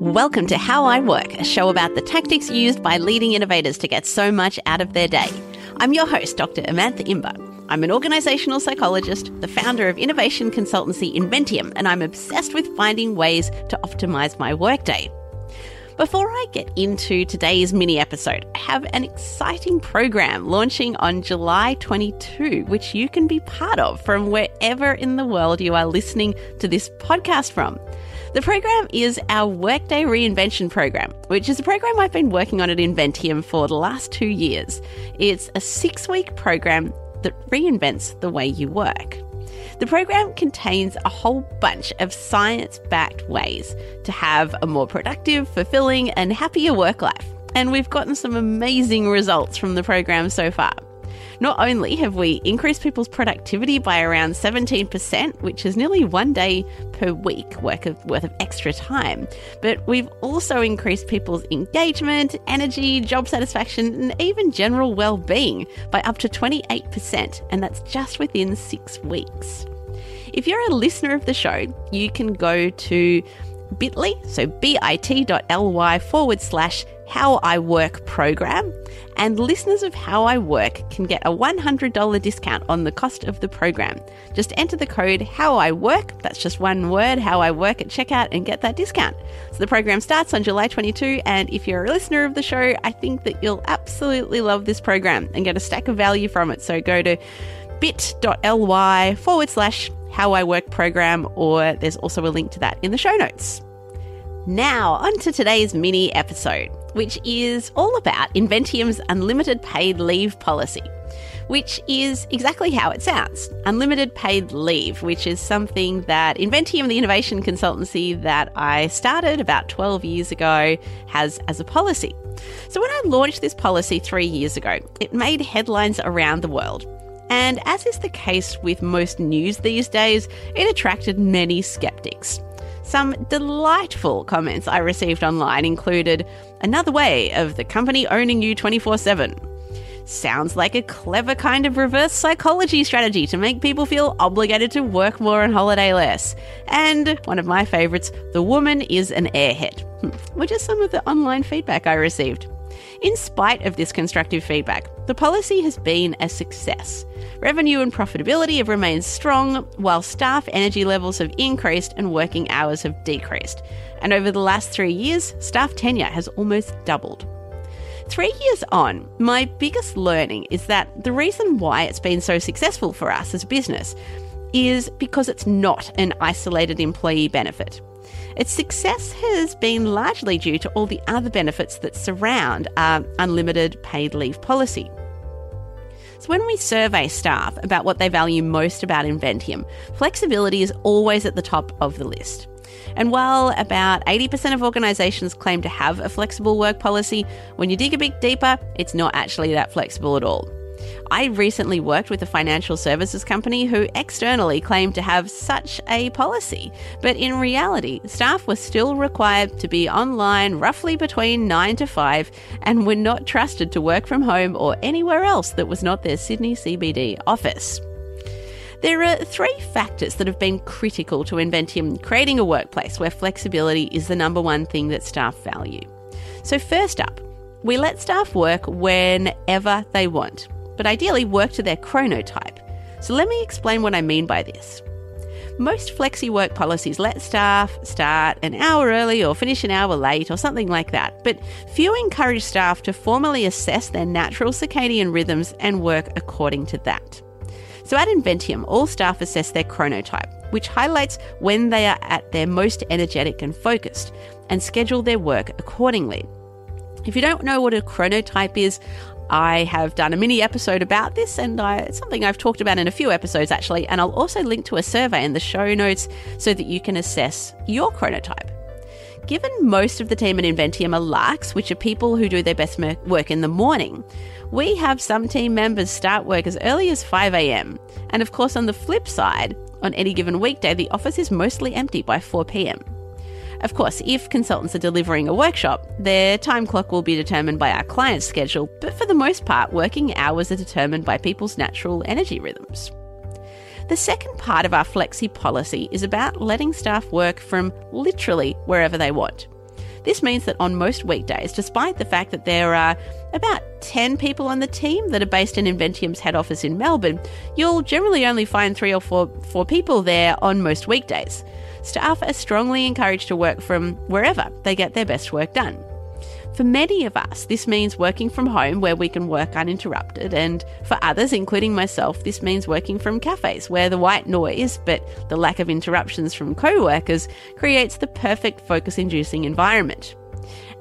Welcome to How I Work, a show about the tactics used by leading innovators to get so much out of their day. I'm your host, Dr. Amantha Imber. I'm an organizational psychologist, the founder of innovation consultancy Inventium, and I'm obsessed with finding ways to optimize my workday. Before I get into today's mini episode, I have an exciting program launching on July 22, which you can be part of from wherever in the world you are listening to this podcast from. The program is our Workday Reinvention Program, which is a program I've been working on at Inventium for the last two years. It's a six week program that reinvents the way you work. The program contains a whole bunch of science backed ways to have a more productive, fulfilling, and happier work life. And we've gotten some amazing results from the program so far. Not only have we increased people's productivity by around 17%, which is nearly one day per week worth of, worth of extra time, but we've also increased people's engagement, energy, job satisfaction, and even general well being by up to 28%, and that's just within six weeks. If you're a listener of the show, you can go to bit.ly, so bit.ly forward slash how I work program, and listeners of How I Work can get a $100 discount on the cost of the program. Just enter the code How I Work, that's just one word, How I Work at checkout, and get that discount. So the program starts on July 22, and if you're a listener of the show, I think that you'll absolutely love this program and get a stack of value from it. So go to bit.ly forward slash How I Work program, or there's also a link to that in the show notes. Now, on to today's mini episode which is all about Inventium's unlimited paid leave policy, which is exactly how it sounds unlimited paid leave, which is something that Inventium, the innovation consultancy that I started about 12 years ago, has as a policy. So, when I launched this policy three years ago, it made headlines around the world. And as is the case with most news these days, it attracted many skeptics. Some delightful comments I received online included another way of the company owning you 24 7. Sounds like a clever kind of reverse psychology strategy to make people feel obligated to work more and holiday less. And one of my favourites, the woman is an airhead, which is some of the online feedback I received. In spite of this constructive feedback, the policy has been a success. Revenue and profitability have remained strong, while staff energy levels have increased and working hours have decreased. And over the last three years, staff tenure has almost doubled. Three years on, my biggest learning is that the reason why it's been so successful for us as a business is because it's not an isolated employee benefit. Its success has been largely due to all the other benefits that surround our unlimited paid leave policy. So, when we survey staff about what they value most about Inventium, flexibility is always at the top of the list. And while about 80% of organisations claim to have a flexible work policy, when you dig a bit deeper, it's not actually that flexible at all. I recently worked with a financial services company who externally claimed to have such a policy, but in reality, staff were still required to be online roughly between 9 to 5 and were not trusted to work from home or anywhere else that was not their Sydney CBD office. There are three factors that have been critical to Inventium creating a workplace where flexibility is the number one thing that staff value. So, first up, we let staff work whenever they want but ideally work to their chronotype. So let me explain what I mean by this. Most flexi work policies let staff start an hour early or finish an hour late or something like that, but few encourage staff to formally assess their natural circadian rhythms and work according to that. So at Inventium, all staff assess their chronotype, which highlights when they are at their most energetic and focused, and schedule their work accordingly. If you don't know what a chronotype is, I have done a mini episode about this, and I, it's something I've talked about in a few episodes actually. And I'll also link to a survey in the show notes so that you can assess your chronotype. Given most of the team at Inventium are larks, which are people who do their best work in the morning, we have some team members start work as early as 5 a.m. And of course, on the flip side, on any given weekday, the office is mostly empty by 4 p.m. Of course, if consultants are delivering a workshop, their time clock will be determined by our client's schedule, but for the most part, working hours are determined by people's natural energy rhythms. The second part of our flexi policy is about letting staff work from literally wherever they want. This means that on most weekdays, despite the fact that there are about 10 people on the team that are based in Inventium's head office in Melbourne, you'll generally only find three or four, four people there on most weekdays. Staff are strongly encouraged to work from wherever they get their best work done. For many of us, this means working from home where we can work uninterrupted, and for others, including myself, this means working from cafes where the white noise, but the lack of interruptions from co workers, creates the perfect focus inducing environment.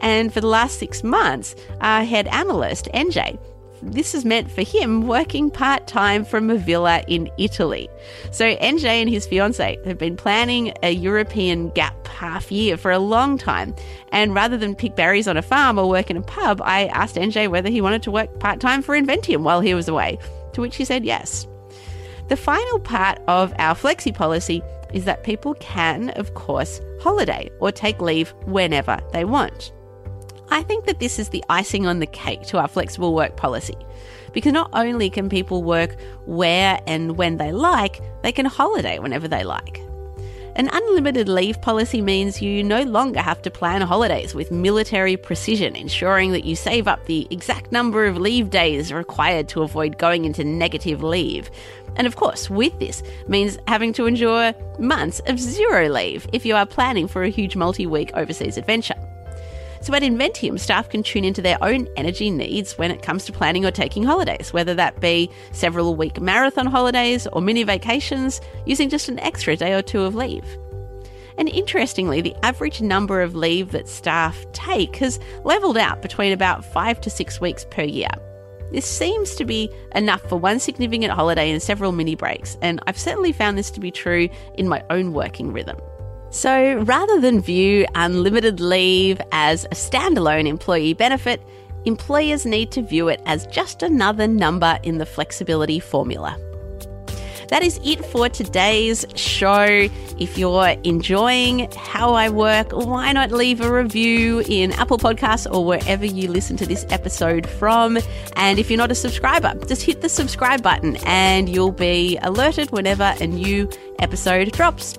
And for the last six months, our head analyst, NJ, this has meant for him working part time from a villa in Italy. So NJ and his fiance have been planning a European gap half year for a long time. And rather than pick berries on a farm or work in a pub, I asked NJ whether he wanted to work part time for Inventium while he was away, to which he said yes. The final part of our flexi policy is that people can, of course, holiday or take leave whenever they want. I think that this is the icing on the cake to our flexible work policy. Because not only can people work where and when they like, they can holiday whenever they like. An unlimited leave policy means you no longer have to plan holidays with military precision, ensuring that you save up the exact number of leave days required to avoid going into negative leave. And of course, with this means having to endure months of zero leave if you are planning for a huge multi week overseas adventure. So at Inventium, staff can tune into their own energy needs when it comes to planning or taking holidays, whether that be several week marathon holidays or mini vacations, using just an extra day or two of leave. And interestingly, the average number of leave that staff take has levelled out between about five to six weeks per year. This seems to be enough for one significant holiday and several mini breaks, and I've certainly found this to be true in my own working rhythm. So rather than view unlimited leave as a standalone employee benefit, employers need to view it as just another number in the flexibility formula. That is it for today's show. If you're enjoying how I work, why not leave a review in Apple Podcasts or wherever you listen to this episode from? And if you're not a subscriber, just hit the subscribe button and you'll be alerted whenever a new episode drops.